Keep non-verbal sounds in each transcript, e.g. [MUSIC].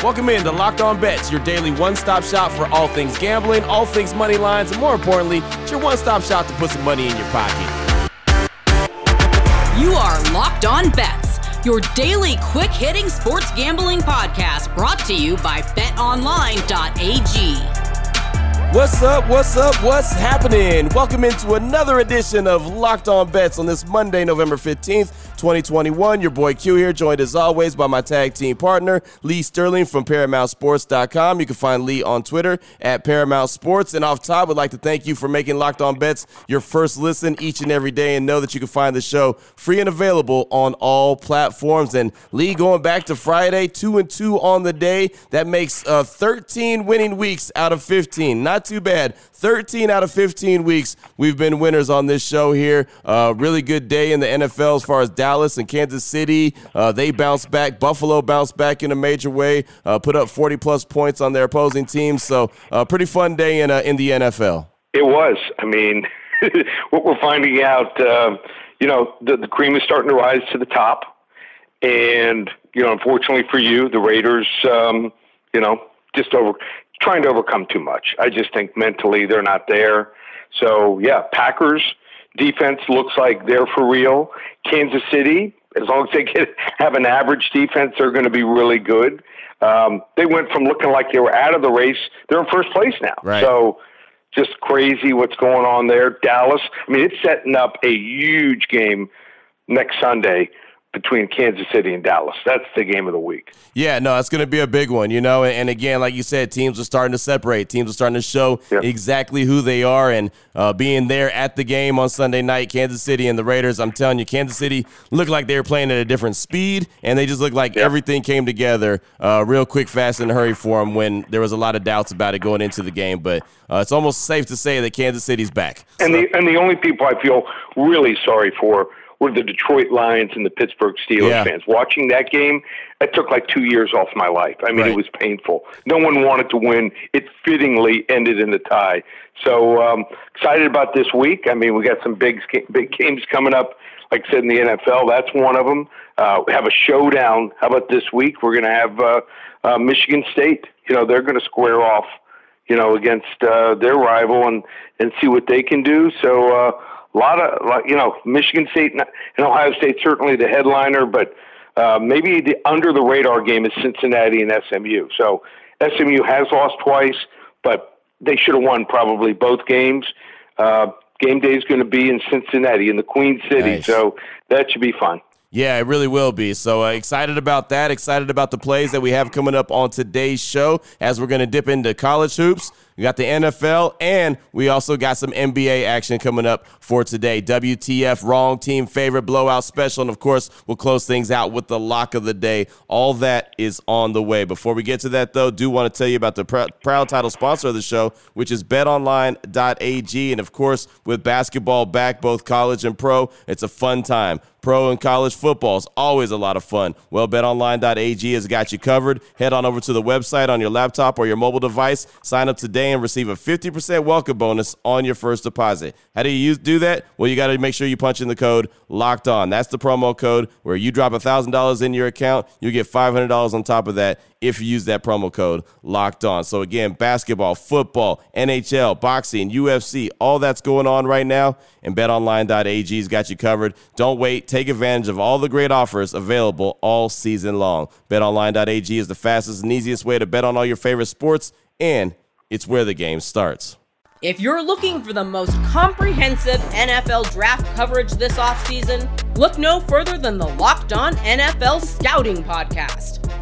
Welcome in to Locked On Bets, your daily one stop shop for all things gambling, all things money lines, and more importantly, it's your one stop shop to put some money in your pocket. You are Locked On Bets, your daily quick hitting sports gambling podcast brought to you by betonline.ag. What's up? What's up? What's happening? Welcome into another edition of Locked On Bets on this Monday, November 15th. 2021. Your boy Q here, joined as always by my tag team partner, Lee Sterling from ParamountSports.com. You can find Lee on Twitter at Paramount Sports. And off top, would like to thank you for making Locked On Bets your first listen each and every day. And know that you can find the show free and available on all platforms. And Lee, going back to Friday, two and two on the day. That makes uh, 13 winning weeks out of 15. Not too bad. 13 out of 15 weeks, we've been winners on this show here. Uh, really good day in the NFL as far as Dallas and Kansas City. Uh, they bounced back. Buffalo bounced back in a major way, uh, put up 40 plus points on their opposing teams. So, uh, pretty fun day in, uh, in the NFL. It was. I mean, [LAUGHS] what we're finding out, uh, you know, the, the cream is starting to rise to the top. And, you know, unfortunately for you, the Raiders, um, you know, just over trying to overcome too much. I just think mentally they're not there. So yeah, Packers defense looks like they're for real. Kansas City, as long as they get have an average defense, they're going to be really good. Um, they went from looking like they were out of the race, they're in first place now. Right. So just crazy what's going on there. Dallas, I mean, it's setting up a huge game next Sunday between Kansas City and Dallas. That's the game of the week. Yeah, no, it's going to be a big one, you know. And again, like you said, teams are starting to separate. Teams are starting to show yep. exactly who they are. And uh, being there at the game on Sunday night, Kansas City and the Raiders, I'm telling you, Kansas City looked like they were playing at a different speed, and they just looked like yep. everything came together uh, real quick, fast, and hurry for them when there was a lot of doubts about it going into the game. But uh, it's almost safe to say that Kansas City's back. And so. the and the only people I feel really sorry for were the Detroit Lions and the Pittsburgh Steelers yeah. fans. Watching that game, it took like two years off my life. I mean, right. it was painful. No one wanted to win. It fittingly ended in a tie. So um, excited about this week. I mean, we got some big big games coming up. Like I said in the NFL, that's one of them. Uh, we have a showdown. How about this week? We're going to have uh, uh, Michigan State. You know, they're going to square off. You know, against uh, their rival and and see what they can do. So. Uh, a lot of, you know, Michigan State and Ohio State certainly the headliner, but uh, maybe the under the radar game is Cincinnati and SMU. So SMU has lost twice, but they should have won probably both games. Uh, game day is going to be in Cincinnati, in the Queen City, nice. so that should be fun. Yeah, it really will be. So uh, excited about that. Excited about the plays that we have coming up on today's show as we're going to dip into college hoops. We got the NFL, and we also got some NBA action coming up for today. WTF, wrong team favorite blowout special. And of course, we'll close things out with the lock of the day. All that is on the way. Before we get to that, though, do want to tell you about the pr- proud title sponsor of the show, which is betonline.ag. And of course, with basketball back, both college and pro, it's a fun time. Pro and college football is always a lot of fun. Well, betonline.ag has got you covered. Head on over to the website on your laptop or your mobile device. Sign up today and receive a 50% welcome bonus on your first deposit. How do you do that? Well, you got to make sure you punch in the code locked on. That's the promo code where you drop $1,000 in your account, you get $500 on top of that if you use that promo code locked on. So, again, basketball, football, NHL, boxing, UFC, all that's going on right now. And betonline.ag's got you covered. Don't wait. Take advantage of all the great offers available all season long. Betonline.ag is the fastest and easiest way to bet on all your favorite sports and it's where the game starts. If you're looking for the most comprehensive NFL draft coverage this offseason, look no further than the Locked On NFL Scouting Podcast.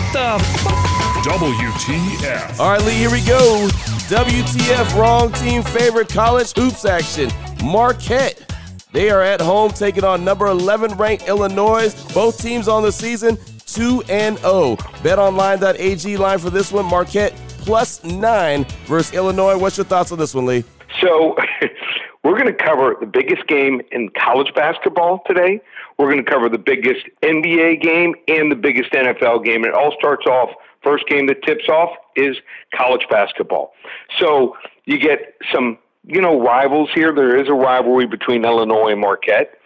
What the f- WTF. All right, Lee, here we go. WTF, wrong team favorite college hoops action. Marquette. They are at home taking on number 11 ranked Illinois. Both teams on the season 2 and 0. BetOnline.ag line for this one Marquette plus 9 versus Illinois. What's your thoughts on this one, Lee? So, [LAUGHS] we're going to cover the biggest game in college basketball today. We're going to cover the biggest NBA game and the biggest NFL game. And it all starts off First game that tips off is college basketball. So you get some, you know, rivals here. There is a rivalry between Illinois and Marquette.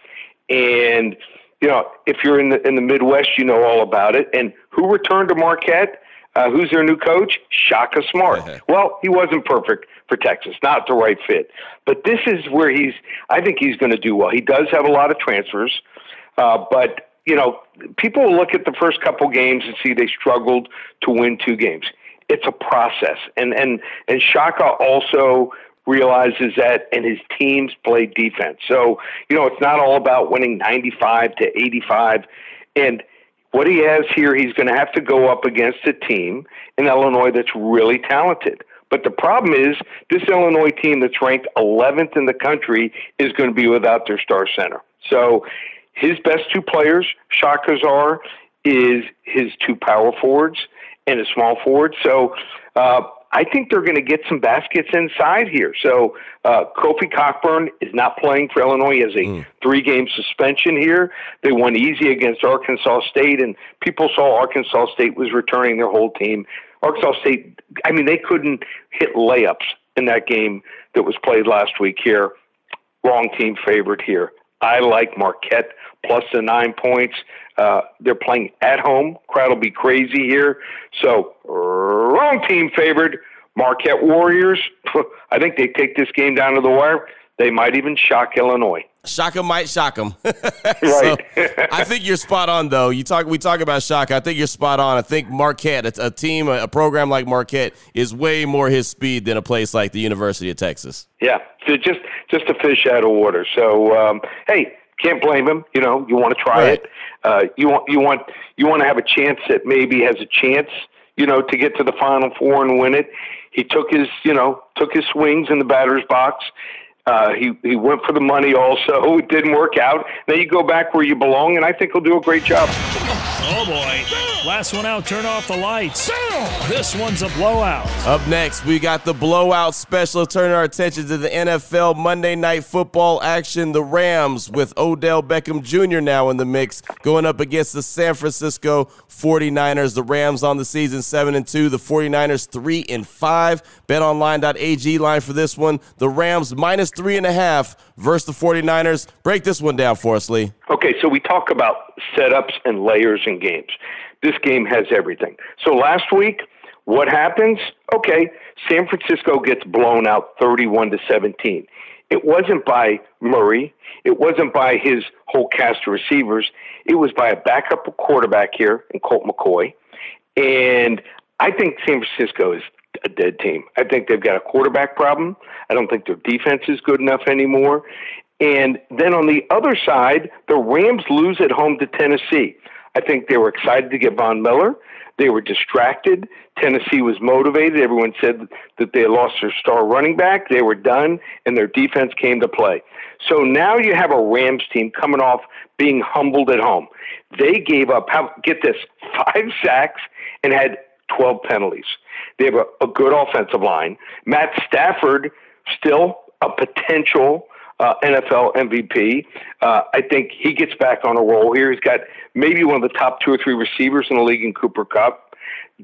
And, you know, if you're in the in the Midwest, you know all about it. And who returned to Marquette? Uh, who's their new coach? Shaka Smart. well, he wasn't perfect for Texas, not the right fit. But this is where he's. I think he's going to do well. He does have a lot of transfers, uh, but you know, people will look at the first couple games and see they struggled to win two games. It's a process, and and and Shaka also realizes that, and his teams play defense. So you know, it's not all about winning ninety-five to eighty-five, and what he has here, he's going to have to go up against a team in Illinois that's really talented. But the problem is, this Illinois team that's ranked 11th in the country is going to be without their star center. So his best two players, Shaka's are, is his two power forwards and a small forward. So uh, I think they're going to get some baskets inside here. So uh, Kofi Cockburn is not playing for Illinois. He has a mm. three game suspension here. They won easy against Arkansas State, and people saw Arkansas State was returning their whole team. Arkansas State, I mean, they couldn't hit layups in that game that was played last week here. Wrong team favorite here. I like Marquette plus the nine points. Uh, they're playing at home. Crowd will be crazy here. So, wrong team favored. Marquette Warriors. [LAUGHS] I think they take this game down to the wire. They might even shock Illinois. Shaka might shock them. [LAUGHS] right. [LAUGHS] I think you're spot on, though. You talk. We talk about Shaka. I think you're spot on. I think Marquette, a, a team, a, a, program like Marquette, is way more his speed than a place like the University of Texas. Yeah, so just just a fish out of water. So um, hey, can't blame him. You know, you want to try right. it. Uh, you want you want you want to have a chance that maybe has a chance. You know, to get to the final four and win it. He took his you know took his swings in the batter's box. Uh, he he went for the money also. [LAUGHS] It didn't work out. Now you go back where you belong, and I think he'll do a great job. Oh boy! Last one out. Turn off the lights. This one's a blowout. Up next, we got the blowout special. Turn our attention to the NFL Monday Night Football action. The Rams with Odell Beckham Jr. now in the mix, going up against the San Francisco 49ers. The Rams on the season seven and two. The 49ers three and five. BetOnline.ag line for this one. The Rams minus three and a half versus the 49ers. Break this one down for us, Lee. Okay, so we talk about setups and layers in games. This game has everything. So last week, what happens? Okay, San Francisco gets blown out 31 to 17. It wasn't by Murray. It wasn't by his whole cast of receivers. It was by a backup quarterback here in Colt McCoy. And I think San Francisco is a dead team. I think they've got a quarterback problem. I don't think their defense is good enough anymore. And then on the other side, the Rams lose at home to Tennessee. I think they were excited to get Von Miller. They were distracted. Tennessee was motivated. Everyone said that they lost their star running back. They were done, and their defense came to play. So now you have a Rams team coming off being humbled at home. They gave up, how, get this, [LAUGHS] five sacks and had 12 penalties. They have a, a good offensive line. Matt Stafford, still a potential uh, NFL MVP. Uh, I think he gets back on a roll here. He's got maybe one of the top two or three receivers in the league in Cooper Kupp.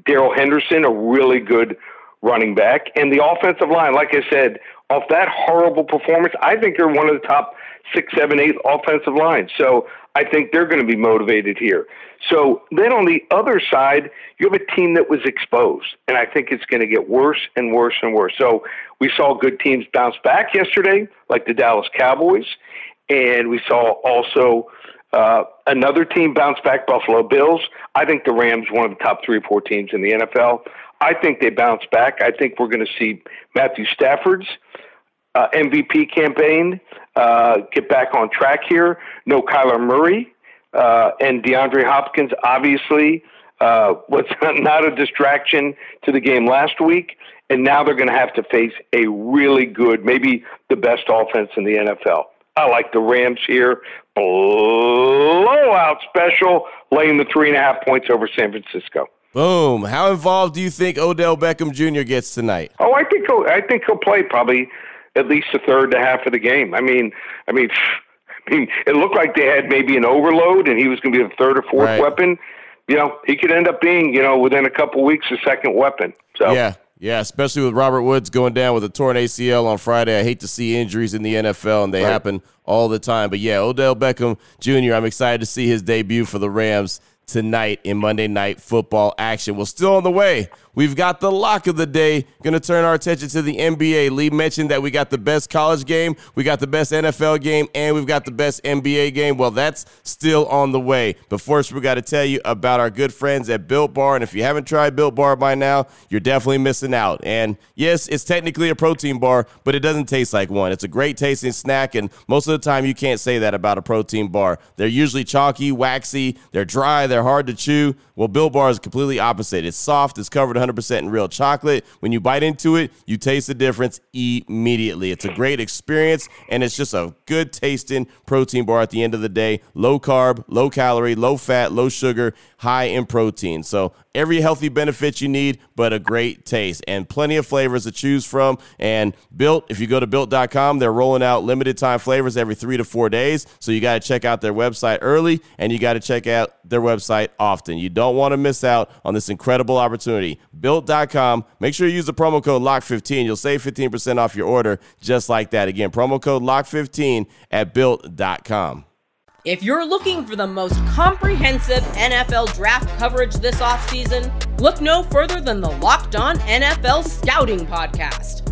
Darrell Henderson, a really good running back. And the offensive line, like I said, off that horrible performance, I think they're one of the top six, seven, eight offensive lines. So I think they're going to be motivated here. So then on the other side, you have a team that was exposed, and I think it's going to get worse and worse and worse. So we saw good teams bounce back yesterday, like the Dallas Cowboys, and we saw also Uh, another team bounce back, Buffalo Bills. I think the Rams one of the top three or four teams in the NFL. I think they bounce back. I think we're going to see Matthew Stafford's uh, MVP campaign uh, get back on track here. No Kyler Murray uh, and DeAndre Hopkins obviously uh, was [LAUGHS] not a distraction to the game last week, and now they're going to have to face a really good, maybe the best offense in the NFL. I like the Rams here. Blowout special, laying the three and a half points over San Francisco. Boom. How involved do you think Odell Beckham Jr. gets tonight? Oh, I think he'll, I think he'll play probably at least a third to half of the game. I mean, I mean, I mean, it looked like they had maybe an overload, and he was going to be the third or fourth right. weapon. You know, he could end up being, you know, within a couple weeks, a second weapon. So yeah, yeah, especially with Robert Woods going down with a torn ACL on Friday. I hate to see injuries in the NFL, and they right. happen all the time. But yeah, Odell Beckham Jr., I'm excited to see his debut for the Rams tonight in Monday Night Football action. Well, still on the way. We've got the lock of the day. Going to turn our attention to the NBA. Lee mentioned that we got the best college game, we got the best NFL game, and we've got the best NBA game. Well, that's still on the way. But first, we got to tell you about our good friends at Built Bar. And if you haven't tried Built Bar by now, you're definitely missing out. And yes, it's technically a protein bar, but it doesn't taste like one. It's a great tasting snack, and most of the time, you can't say that about a protein bar. They're usually chalky, waxy, they're dry, they're hard to chew. Well, Built Bar is completely opposite. It's soft, it's covered 100% in real chocolate. When you bite into it, you taste the difference immediately. It's a great experience, and it's just a good tasting protein bar at the end of the day. Low carb, low calorie, low fat, low sugar, high in protein. So every healthy benefit you need, but a great taste and plenty of flavors to choose from. And Built, if you go to built.com, they're rolling out limited time flavors every three to four days. So you got to check out their website early and you got to check out their website often. You don't want to miss out on this incredible opportunity. Built.com. Make sure you use the promo code LOCK15. You'll save 15% off your order just like that. Again, promo code LOCK15 at built.com. If you're looking for the most comprehensive NFL draft coverage this offseason, look no further than the Locked On NFL Scouting Podcast.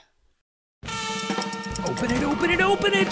Open it, open it, open it.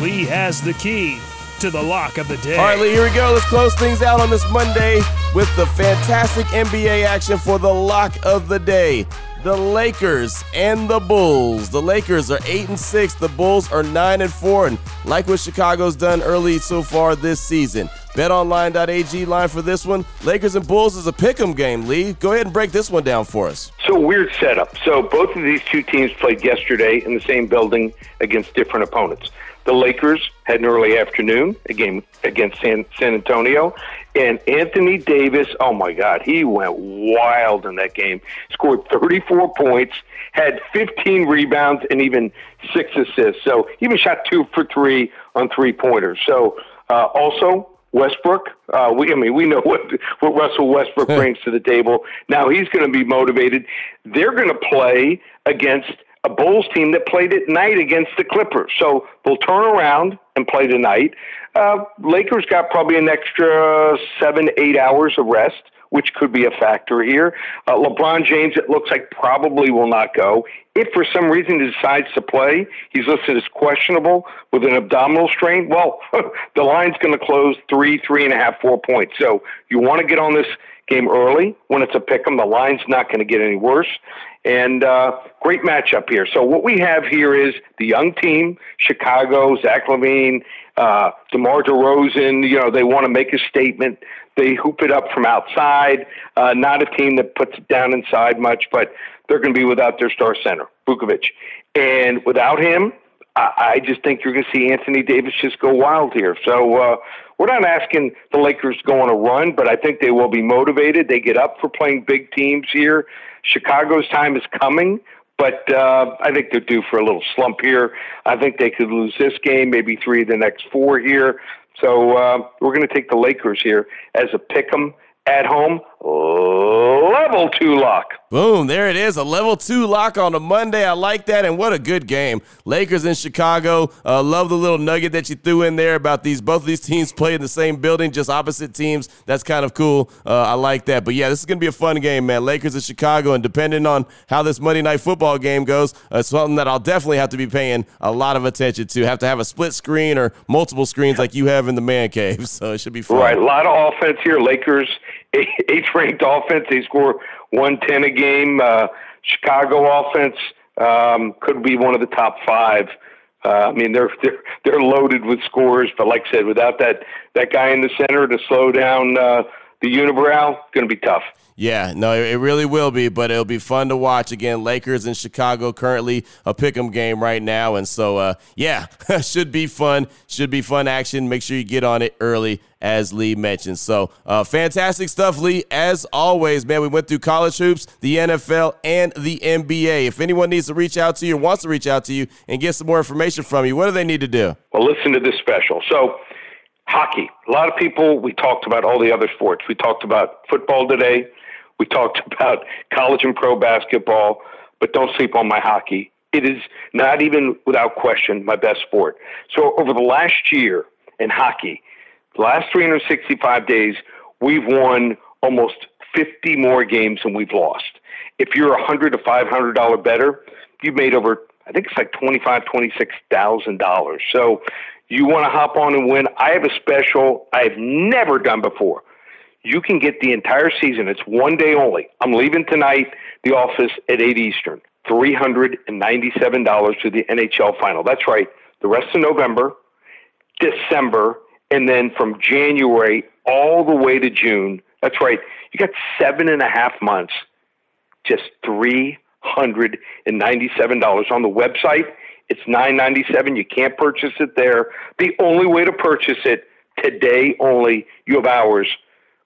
Lee has the key to the lock of the day. All right, Lee, here we go. Let's close things out on this Monday with the fantastic NBA action for the lock of the day the Lakers and the Bulls. The Lakers are 8 and 6, the Bulls are 9 and 4 and like what Chicago's done early so far this season. BetOnline.ag line for this one. Lakers and Bulls is a pick'em game, Lee. Go ahead and break this one down for us. So weird setup. So both of these two teams played yesterday in the same building against different opponents. The Lakers had an early afternoon a game against San, San Antonio, and Anthony Davis, oh my God, he went wild in that game. Scored 34 points, had 15 rebounds, and even six assists. So he even shot two for three on three pointers. So uh, also Westbrook. Uh, we, I mean, we know [LAUGHS] what what Russell Westbrook brings to the table. Now he's going to be motivated. They're going to play against a Bulls team that played at night against the Clippers. So they'll turn around and play tonight. Uh, Lakers got probably an extra seven, eight hours of rest, which could be a factor here. Uh, LeBron James, it looks like probably will not go. If for some reason he decides to play, he's listed as questionable with an abdominal strain. Well, [LAUGHS] the line's going to close three, three and a half, four points. So you want to get on this game early when it's a pick 'em. The line's not going to get any worse. And uh, great matchup here. So what we have here is the young team, Chicago, Zach LaVine, uh, DeMar DeRozan. You know they want to make a statement. They hoop it up from outside. Uh, not a team that puts it down inside much, but they're going to be without their star center, Vucevic. And without him, I, I just think you're going to see Anthony Davis just go wild here. So uh, we're not asking the Lakers to go on a run, but I think they will be motivated. They get up for playing big teams here. Chicago's time is coming, but uh, I think they're due for a little slump here. I think they could lose this game, maybe three of the next four here. So uh, we're going to take the Lakers here as a pick 'em at home. Level two lock. Boom, there it is. A level two lock on a Monday. I like that. And what a good game. Lakers in Chicago. Uh, love the little nugget that you threw in there about these both of these teams [LAUGHS] play in the same building, just opposite teams. That's kind of cool. Uh, I like that. But yeah, this is going to be a fun game, man. Lakers in Chicago. And depending on how this Monday night football game goes, uh, something that I'll definitely have to be paying a lot of attention to. Have to have a split screen or multiple screens like you have in the man cave. [LAUGHS] So it should be fun. Right. A lot of offense here. Lakers, [LAUGHS] eighth ranked offense. They score 110 a game. Uh, Chicago offense um, could be one of the top five. Uh, I mean, they're [LAUGHS] they're they're loaded with scores, but like I said, without that that guy in the center to slow down uh, the unibrow, going to be tough. Yeah, no, it really will be, but it'll be fun to watch again. Lakers in Chicago currently a pick'em game right now, and so uh, yeah, [LAUGHS] should be fun. Should be fun action. Make sure you get on it early, as Lee mentioned. So uh, fantastic stuff, Lee. As always, man, we went through college hoops, the NFL, and the NBA. If anyone needs to reach out to you, or wants to reach out to you, and get some more information from you, what do they need to do? Well, listen to this special. So hockey. A lot of people, we talked about all the other sports. We talked about football today. We talked [LAUGHS] about college and pro basketball, but don't sleep on my hockey. It is not even without question my best sport. So over the last year in hockey, the last 365 days, we've won almost 50 more games than we've lost. If you're a hundred to five hundred dollar better, you've made over I think it's like twenty five, twenty six thousand dollars. So you want to hop on and win. I have a special I've never done before you can get the entire season. It's one day only. I'm leaving tonight, the office at 8 Eastern. $397 to the NHL final. That's right. The rest of November, December, and then from January all the way to June. That's right. You got seven and a half months, just $397 on the website. It's 997. You can't purchase it there. The only way to purchase it today only, you have hours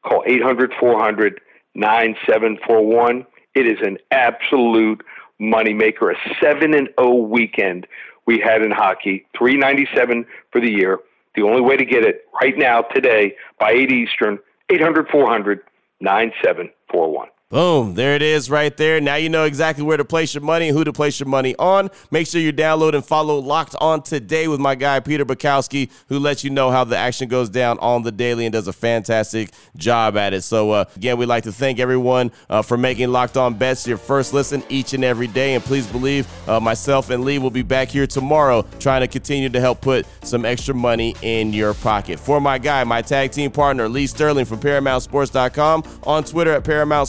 Call 800 400 9741. It is an absolute moneymaker. A 7 and 0 weekend we had in hockey, 397 for the year. The only way to get it right now, today, by 8 Eastern, 800 400 9741. Boom, there it is right there. Now you know exactly where to place your money and who to place your money on. Make sure you download and follow Locked On today with my guy Peter Bukowski, who lets you know how the action goes down on the daily and does a fantastic job at it. So, uh, again, we'd like to thank everyone uh, for making Locked On Bets your first listen each and every day. And please believe uh, myself and Lee will be back here tomorrow trying to continue to help put some extra money in your pocket. For my guy, my tag team partner, Lee Sterling from ParamountSports.com, on Twitter at Paramount